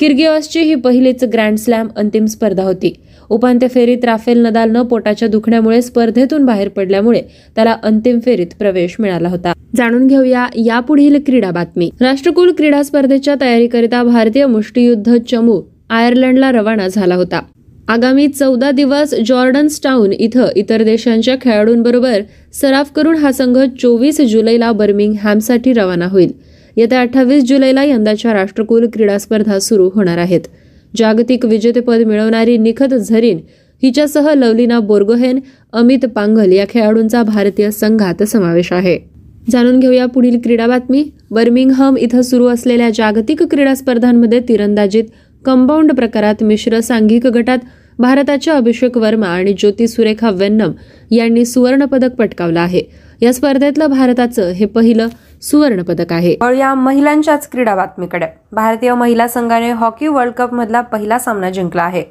किर्गिओसची ही पहिलीच ग्रँडस्लॅम अंतिम स्पर्धा होती. उपांत्य फेरीत राफेल नदालनं पोटाच्या दुखण्यामुळे स्पर्धेतून बाहेर पडल्यामुळे त्याला अंतिम फेरीत प्रवेश मिळाला होता. जाणून घेऊया यापुढील क्रीडा बातमी. राष्ट्रकुल क्रीडा स्पर्धेच्या तयारीकरिता भारतीय मुष्टियुद्ध चमू आयर्लंडला रवाना झाला होता. आगामी चौदा दिवस जॉर्डन्सटाऊन इथं इतर देशांच्या खेळाडूंबरोबर सराव करून हा संघ चोवीस जुलैला बर्मिंगहॅमसाठी रवाना होईल. येत्या अठ्ठावीस जुलैला यंदाच्या राष्ट्रकुल क्रीडा स्पर्धा सुरू होणार आहेत. जागतिक विजेतेपद मिळवणारी निखत झरीन हिच्यासह लवलीना बोर्गोहेन अमित पांगल या खेळाडूंचा भारतीय संघात समावेश आहे. जाणून घेऊया पुढील क्रीडा बातमी. बर्मिंगहम इथं सुरू असलेल्या जागतिक क्रीडा स्पर्धांमध्ये तिरंदाजीत कंपाऊंड प्रकारात मिश्र सांघिक गटात भारताच्या अभिषेक वर्मा आणि ज्योती सुरेखा वेन्नम यांनी सुवर्णपदक पटकावलं आहे. या स्पर्धेतलं भारताचं हे पहिलं सुवर्ण पदक आहे. या महिलांच्याच क्रीडा बातमीकडे. भारतीय महिला संघाने हॉकी वर्ल्ड कप मधला पहिला सामना जिंकला आहे.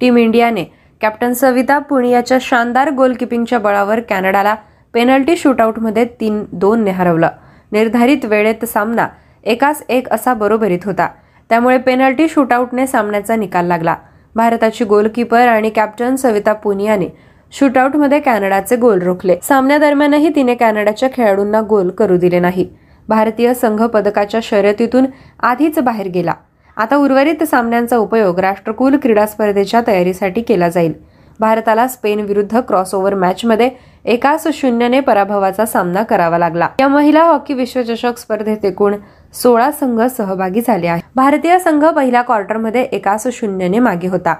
टीम इंडियाने कॅप्टन सविता पुनियाच्या शानदार गोलकीपिंगच्या बळावर कॅनडाला पेनल्टी शूटआउटमध्ये तीन दोन ने हरवलं. निर्धारित वेळेत सामना एकाच एक असा बरोबरीत होता. त्यामुळे पेनल्टी शूटआउटने सामन्याचा निकाल लागला. भारताची गोलकीपर आणि कॅप्टन सविता पुनियाने शूटआउटमध्ये कॅनडाचे गोल रोखले. सामन्यादरम्यानही तिने कॅनडाच्या खेळाडूंना गोल करू दिले नाही. भारतीय संघ पदकाच्या शर्यतीतून आधीच बाहेर गेला. आता उर्वरित सामन्यांचा उपयोग राष्ट्रकुल क्रीडा स्पर्धेच्या तयारीसाठी केला जाईल. भारताला स्पेन विरुद्ध क्रॉसओव्हर मॅचमध्ये एकाच शून्यने पराभवाचा सामना करावा लागला. या महिला हॉकी विश्वचषक स्पर्धेत एकूण सोळा संघ सहभागी झाले आहेत. भारतीय संघ पहिल्या क्वार्टरमध्ये एकाच शून्यने मागे होता.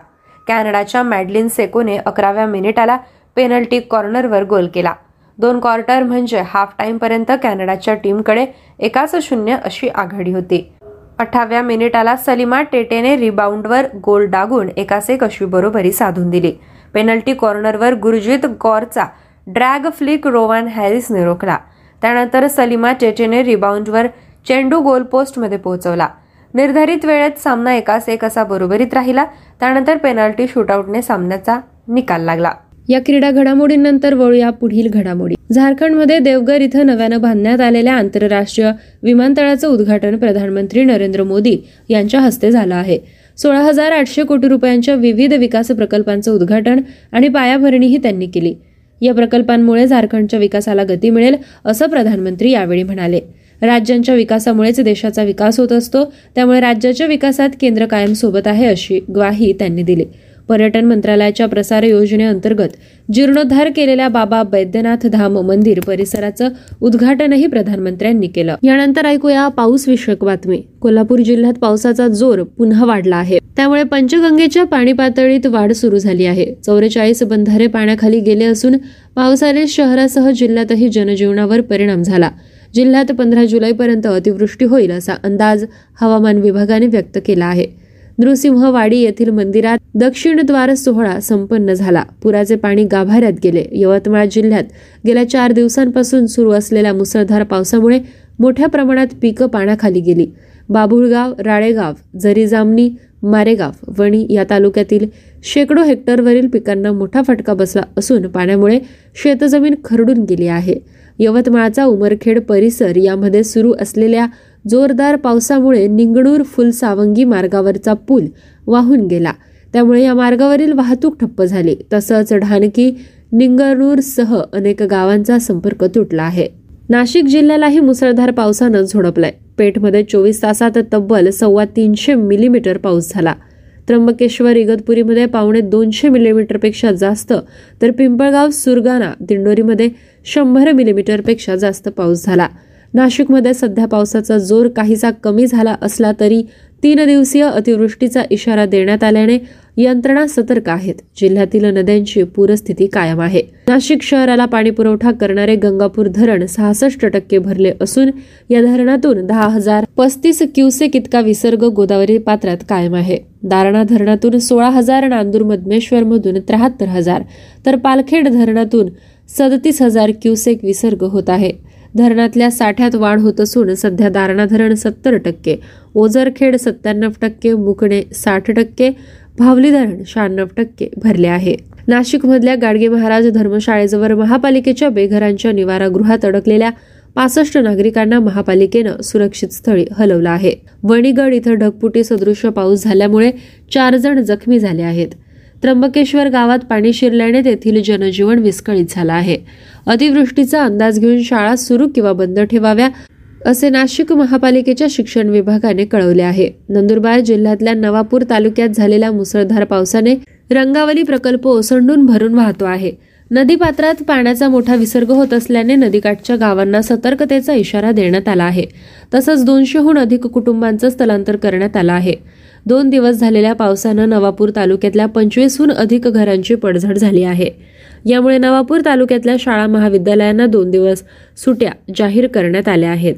कॅनडाच्या मॅडलिन सेकोने अकराव्या मिनिटाला पेनल्टी कॉर्नरवर गोल केला. दोन क्वार्टर म्हणजे हाफ टाइम पर्यंत कॅनडाच्या टीमकडे एकाच शून्य अशी आघाडी होती. अठराव्या मिनिटाला सलिमा टेटेने रिबाउंडवर गोल डागून एकास एक अशी बरोबरी साधून दिली. पेनल्टी कॉर्नरवर गुरजित कौरचा ड्रॅग फ्लिक रोवान हॅरिसने रोखला. त्यानंतर सलिमा टेटेने रिबाउंडवर चेंडू गोल पोस्टमध्ये पोहोचवला. निर्धारित वेळेत सामना एकास एक असा बरोबरीत राहिला. त्यानंतर पेनाल्टी शूटआउटने सामन्याचा निकाल लागला. या क्रीडा घडामोडींनंतर वळूया पुढील घडामोडी. झारखंडमध्ये देवघर इथं नव्यानं बांधण्यात आलेल्या आंतरराष्ट्रीय विमानतळाचं उद्घाटन प्रधानमंत्री नरेंद्र मोदी यांच्या हस्ते झालं आहे. सोळा हजार आठशे कोटी रुपयांच्या विविध विकास प्रकल्पांचं उद्घाटन आणि पायाभरणीही त्यांनी केली. या प्रकल्पांमुळे झारखंडच्या विकासाला गती मिळेल असं प्रधानमंत्री यावेळी म्हणाले. राज्यांच्या विकासामुळेच देशाचा विकास होत असतो. त्यामुळे राज्याच्या विकासात केंद्र कायम सोबत आहे अशी ग्वाही त्यांनी दिली. पर्यटन मंत्रालयाच्या प्रसार योजनेअंतर्गत जीर्णोद्धार केलेल्या बाबा बैद्यनाथ धाम मंदिर परिसराचं उद्घाटनही प्रधानमंत्र्यांनी केलं. यानंतर ऐकूया पाऊस विषयक बातमी. कोल्हापूर जिल्ह्यात पावसाचा जोर पुन्हा वाढला आहे. त्यामुळे पंचगंगेच्या पाणी पातळीत वाढ सुरू झाली आहे. चौवेचाळीस बंधारे पाण्याखाली गेले असून पावसाने शहरासह जिल्ह्यातही जनजीवनावर परिणाम झाला. जिल्ह्यात पंधरा जुलैपर्यंत अतिवृष्टी होईल असा अंदाज हवामान विभागाने व्यक्त केला आहे. नृसिंहवाडी येथील मंदिरात दक्षिण द्वार सोहळा संपन्न झाला. पुराचे पाणी गाभाऱ्यात गेले. यवतमाळ जिल्ह्यात गेल्या चार दिवसांपासून सुरू असलेल्या मुसळधार पावसामुळे मोठ्या प्रमाणात पिकं पाण्याखाली गेली. बाभुळगाव राळेगाव जरीजामणी मारेगाव वणी या तालुक्यातील शेकडो हेक्टरवरील पिकांना मोठा फटका बसला असून पाण्यामुळे शेतजमीन खरडून गेली आहे. यवतमाळचा उमरखेड परिसर यामध्ये सुरू असलेल्या जोरदार पावसामुळे निंगणूर फुलसावंगी मार्गावरचा पूल वाहून गेला. त्यामुळे या मार्गावरील वाहतूक ठप्प झाली. तसंच ढानकी निंगणूरसह अनेक गावांचा संपर्क तुटला आहे. नाशिक जिल्ह्यालाही मुसळधार पावसानं झोडपलाय. पेठमध्ये चोवीस तासात तब्बल सव्वा तीनशे मिलीमीटर पाऊस झाला. त्र्यंबकेश्वर इगतपुरीमध्ये पावणे दोनशे मिलीमीटरपेक्षा जास्त तर पिंपळगाव सुरगाणा दिंडोरीमध्ये शंभर मिलीमीटरपेक्षा जास्त पाऊस झाला. नाशिकमध्ये सध्या पावसाचा जोर काहीसा कमी झाला असला तरी तीन दिवसीय अतिवृष्टीचा इशारा देण्यात आल्याने यंत्रणा सतर्क आहेत. जिल्ह्यातील नद्यांची पूरस्थिती कायम आहे. नाशिक शहराला पाणी पुरवठा करणारे गंगापूर धरण सहासष्ट टक्के भरले असून या धरणातून दहा हजार पस्तीस क्युसेक इतका विसर्ग गोदावरी पात्रात कायम आहे. दारणा धरणातून सोळा हजार नांदूर मधमेश्वर मधून त्र्याहत्तर हजार तर पालखेड धरणातून सदतीस हजार क्युसेक विसर्ग होत आहे. धरणातल्या साठ्यात वाढ होत असून सध्या दारणा धरण सत्तर टक्के ओझरखेड सत्त्याण्णव टक्के मुकणे साठ टक्के भावली धरण शहाण्णव टक्के भरले आहे नाशिकमधल्या गाडगे महाराज धर्मशाळेजवळ महापालिकेच्या बेघरांच्या निवारागृहात अडकलेल्या पासष्ट नागरिकांना महापालिकेनं सुरक्षित स्थळी हलवलं आहे. वणीगड इथं ढगपुटी सदृश्य पाऊस झाल्यामुळे चार जण जखमी झाले आहेत. त्र्यंबकेश्वर गावात पाणी शिरल्याने तेथील जनजीवन विस्कळीत झालं आहे. अतिवृष्टीचा अंदाज घेऊन शाळा सुरू किंवा बंद ठेवाव्या असे नाशिक महापालिकेच्या शिक्षण विभागाने कळवले आहे. नंदुरबार जिल्ह्यातल्या नवापूर तालुक्यात झालेल्या मुसळधार पावसाने रंगावली प्रकल्प ओसंडून भरून वाहतो आहे. नदीपात्रात पाण्याचा मोठा विसर्ग होत असल्याने नदीकाठच्या गावांना सतर्कतेचा इशारा देण्यात आला आहे. तसंच दोनशेहून अधिक कुटुंबांचं स्थलांतर करण्यात आलं आहे. दोन दिवस झालेल्या पावसानं नवापूर तालुक्यातल्या पंचवीसहून अधिक घरांची पडझड झाली आहे. यामुळे नवापूर तालुक्यातल्या शाळा महाविद्यालयांना दोन दिवस सुट्या जाहीर करण्यात आल्या आहेत.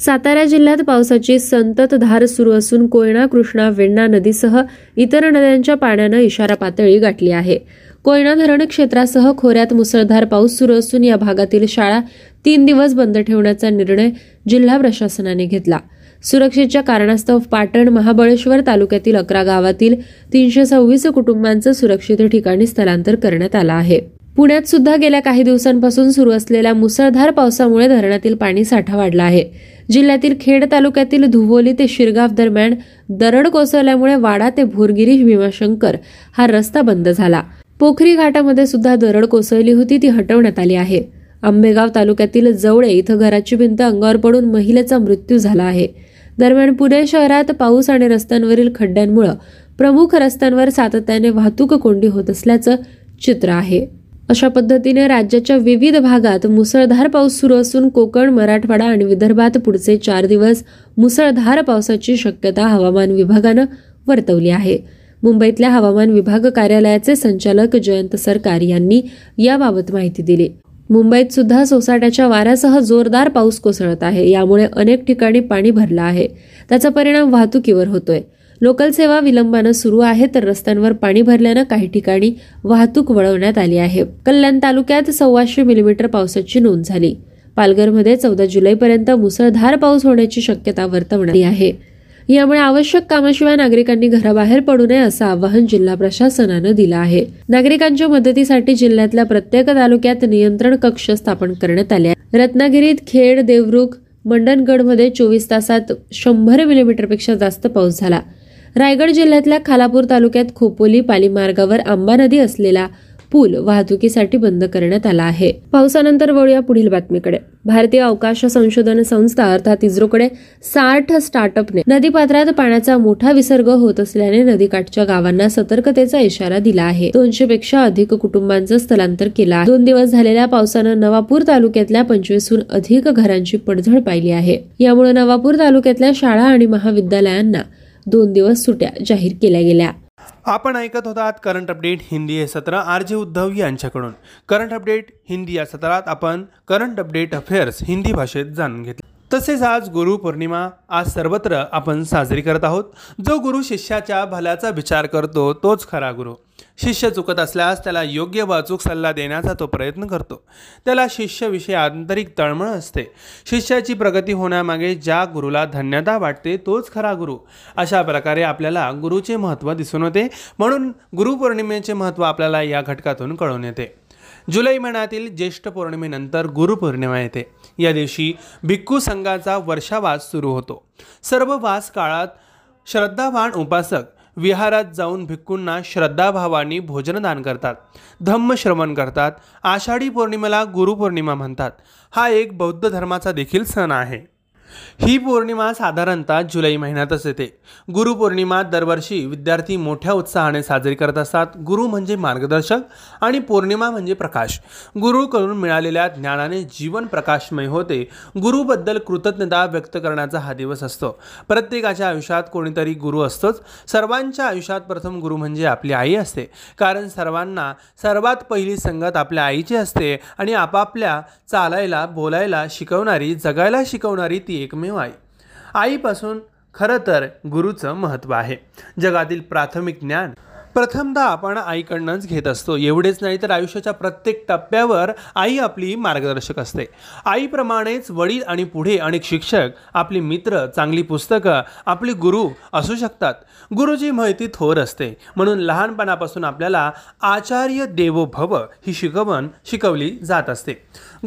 सातारा जिल्ह्यात पावसाची संततधार सुरू असून कोयना कृष्णा वेण्णा नदीसह इतर नद्यांच्या पाण्यानं इशारा पातळी गाठली आहे. कोयना धरण क्षेत्रासह खोऱ्यात मुसळधार पाऊस सुरू असून या भागातील शाळा तीन दिवस बंद ठेवण्याचा निर्णय जिल्हा प्रशासनाने घेतला. सुरक्षेच्या कारणास्तव पाटण महाबळेश्वर तालुक्यातील अकरा गावातील तीनशे सव्वीस कुटुंबांचं सुरक्षित ठिकाणी स्थलांतर करण्यात आलं आहे. पुण्यात सुद्धा गेल्या काही दिवसांपासून सुरू असलेल्या मुसळधार पावसामुळे धरणातील पाणी साठा वाढला आहे. जिल्ह्यातील खेड तालुक्यातील धुवोली ते शिरगाव दरम्यान दरड कोसळल्यामुळे वाडा ते भोरगिरी भीमाशंकर हा रस्ता बंद झाला. पोखरी घाटामध्ये सुद्धा दरड कोसळली होती ती हटवण्यात आली आहे. आंबेगाव तालुक्यातील जवळे इथं घराची भिंत अंगावर पडून महिलेचा मृत्यू झाला आहे. दरम्यान पुणे शहरात पाऊस आणि रस्त्यांवरील खड्ड्यांमुळे प्रमुख रस्त्यांवर सातत्याने वाहतूक कोंडी होत असल्याचं चित्र आहे. अशा पद्धतीने राज्याच्या विविध भागात मुसळधार पाऊस सुरू असून कोकण मराठवाडा आणि विदर्भात पुढचे चार दिवस मुसळधार पावसाची शक्यता हवामान विभागानं वर्तवली आहे. मुंबईतल्या हवामान विभाग कार्यालयाचे संचालक जयंत सरकार यांनी याबाबत माहिती दिली. मुंबईत सुद्धा सोसाट्याच्या वाऱ्यासह जोरदार पाऊस कोसळत आहे. यामुळे अनेक ठिकाणी पाणी भरलं आहे. त्याचा परिणाम वाहतुकीवर होतोय. लोकल सेवा विलंबानं सुरू आहे तर रस्त्यांवर पाणी भरल्यानं काही ठिकाणी वाहतूक वळवण्यात आली आहे. कल्याण तालुक्यात सव्वाशे मिलीमीटर पावसाची नोंद झाली. पालघरमध्ये चौदा जुलैपर्यंत मुसळधार पाऊस होण्याची शक्यता वर्तवण्यात आहे. यामुळे आवश्यक कामाशिवाय नागरिकांनी घराबाहेर पडू नये असं आवाहन जिल्हा प्रशासनानं दिलं आहे. नागरिकांच्या मदतीसाठी जिल्ह्यातल्या प्रत्येक तालुक्यात नियंत्रण कक्ष स्थापन करण्यात आले रत्नागिरीत खेड देवरुख मंडणगडमध्ये चोवीस तासात शंभर मिलीमीटरपेक्षा जास्त पाऊस झाला. रायगड जिल्ह्यातल्या खालापूर तालुक्यात खोपोली पाली मार्गावर आंबा नदी असलेला पूल वाहतुकीसाठी बंद करण्यात आला आहे. पावसानंतर वळूया पुढील बातमीकडे. भारतीय अवकाश संशोधन संस्था अर्थात इस्रोकडे साठ स्टार्टअपने नदीपात्रात पाण्याचा मोठा विसर्ग होत असल्याने नदीकाठच्या गावांना सतर्कतेचा इशारा दिला आहे. दोनशे पेक्षा अधिक कुटुंबांचं स्थलांतर केलं आहे. दोन दिवस झालेल्या पावसानं नवापूर तालुक्यातल्या पंचवीसहून अधिक घरांची पडझड पाहिली आहे. यामुळे नवापूर तालुक्यातल्या शाळा आणि महाविद्यालयांना दोन दिवस सुट्या जाहीर केल्या गेल्या. आपण ऐकत होतात करंट अपडेट हिंदी हे सत्र आर जे उद्धव यांच्याकडून. करंट अपडेट हिंदी या सत्रात आपण करंट अपडेट अफेअर्स हिंदी भाषेत जाणून घेतले. तसेच आज गुरु पौर्णिमा आज सर्वत्र आपण साजरी करत आहोत. जो गुरु शिष्याच्या भल्याचा विचार करतो तोच खरा गुरु. शिष्य चुकत असल्यास त्याला योग्य व अचूक सल्ला देण्याचा तो प्रयत्न करतो. त्याला शिष्यविषयी आंतरिक तळमळ असते. शिष्याची प्रगती होण्यामागे ज्या गुरुला धन्यता वाटते तोच खरा गुरु. अशा प्रकारे आपल्याला गुरुचे महत्त्व दिसून येते. म्हणून गुरुपौर्णिमेचे महत्त्व आपल्याला या घटकातून कळून येते. जुलै महिन्यातील ज्येष्ठ पौर्णिमेनंतर गुरुपौर्णिमा येते. या दिवशी भिक्खू संघाचा वर्षावास सुरू होतो. सर्व वास काळात श्रद्धावान उपासक विहारात जाऊन भिक्खूंना श्रद्धाभावानी भोजनदान करतात धम्म श्रवण करतात आषाढी पौर्णिमेला गुरुपौर्णिमा म्हणतात. हा एक बौद्ध धर्माचा देखील सण आहे. ही पौर्णिमा साधारणतः जुलै महिन्यातच येते. गुरुपौर्णिमा दरवर्षी विद्यार्थी मोठ्या उत्साहाने साजरी करत असतात. गुरु म्हणजे मार्गदर्शक आणि पौर्णिमा म्हणजे प्रकाश. गुरुकडून मिळालेल्या ज्ञानाने जीवन प्रकाशमय होते. गुरुबद्दल कृतज्ञता व्यक्त करण्याचा हा दिवस असतो. प्रत्येकाच्या आयुष्यात कोणीतरी गुरु असतोच. सर्वांच्या आयुष्यात प्रथम गुरु म्हणजे आपली आई असते. कारण सर्वांना सर्वात पहिली संगत आपल्या आईची असते आणि आपापल्या चालायला बोलायला शिकवणारी जगायला शिकवणारी ती एकमेव आई. आईपासून खरं तर गुरुचं महत्त्व आहे. जगातील प्राथमिक ज्ञान प्रथमदा आपण आईकडनंच घेत असतो. एवढेच नाही तर आयुष्याच्या प्रत्येक टप्प्यावर आई आपली मार्गदर्शक असते. आईप्रमाणेच वडील आणि पुढे अनेक शिक्षक आपली मित्र चांगली पुस्तकं आपली गुरु असू शकतात. गुरुची माहिती थोर असते. म्हणून लहानपणापासून आपल्याला आचार्य देवो भव ही शिकवण शिकवली जात असते.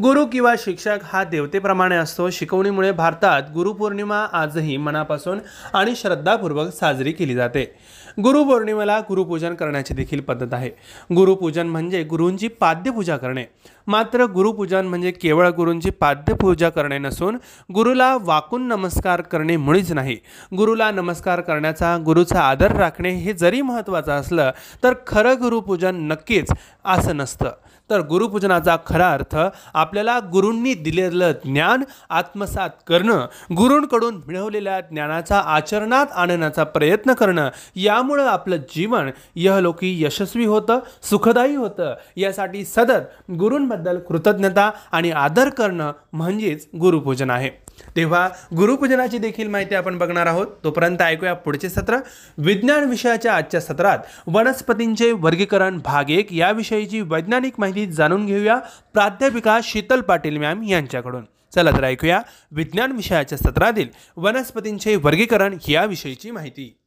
गुरु किंवा शिक्षक हा देवतेप्रमाणे असतो. शिकवणीमुळे भारतात गुरुपौर्णिमा आजही मनापासून आणि श्रद्धापूर्वक साजरी केली जाते. गुरुपौर्णिमेला गुरुपूजन करण्याची देखील पद्धत आहे. गुरुपूजन म्हणजे गुरूंची पाद्यपूजा करणे. मात्र गुरुपूजन म्हणजे केवळ गुरूंची पाद्यपूजा करणे नसून गुरुला वाकून नमस्कार करणे मुळीच नाही. गुरुला नमस्कार करण्याचा गुरुचा आदर राखणे हे जरी महत्त्वाचं असलं तर खरं गुरुपूजन नक्कीच असं नसतं. तर गुरुपूजनाचा खरा अर्थ आपल्याला गुरूंनी दिलेलं ज्ञान आत्मसात करणं गुरूंकडून मिळवलेल्या ज्ञानाचा आचरणात आणण्याचा प्रयत्न करणं यामुळं आपलं जीवन यहलोकी यशस्वी होतं सुखदायी होतं. यासाठी सतत गुरूंबद्दल कृतज्ञता आणि आदर करणं म्हणजेच गुरुपूजन आहे. तेव्हा गुरुपूजनाची देखील माहिती आपण बघणार आहोत. तोपर्यंत ऐकूया पुढचे सत्र. विज्ञान विषयाच्या आजच्या सत्रात वनस्पतींचे वर्गीकरण भाग एक याविषयीची वैज्ञानिक माहिती जाणून घेऊया प्राध्यापिका शीतल पाटील मॅम यांच्याकडून. चला तर ऐकूया विज्ञान विषयाच्या सत्रातील वनस्पतींचे वर्गीकरण याविषयीची माहिती.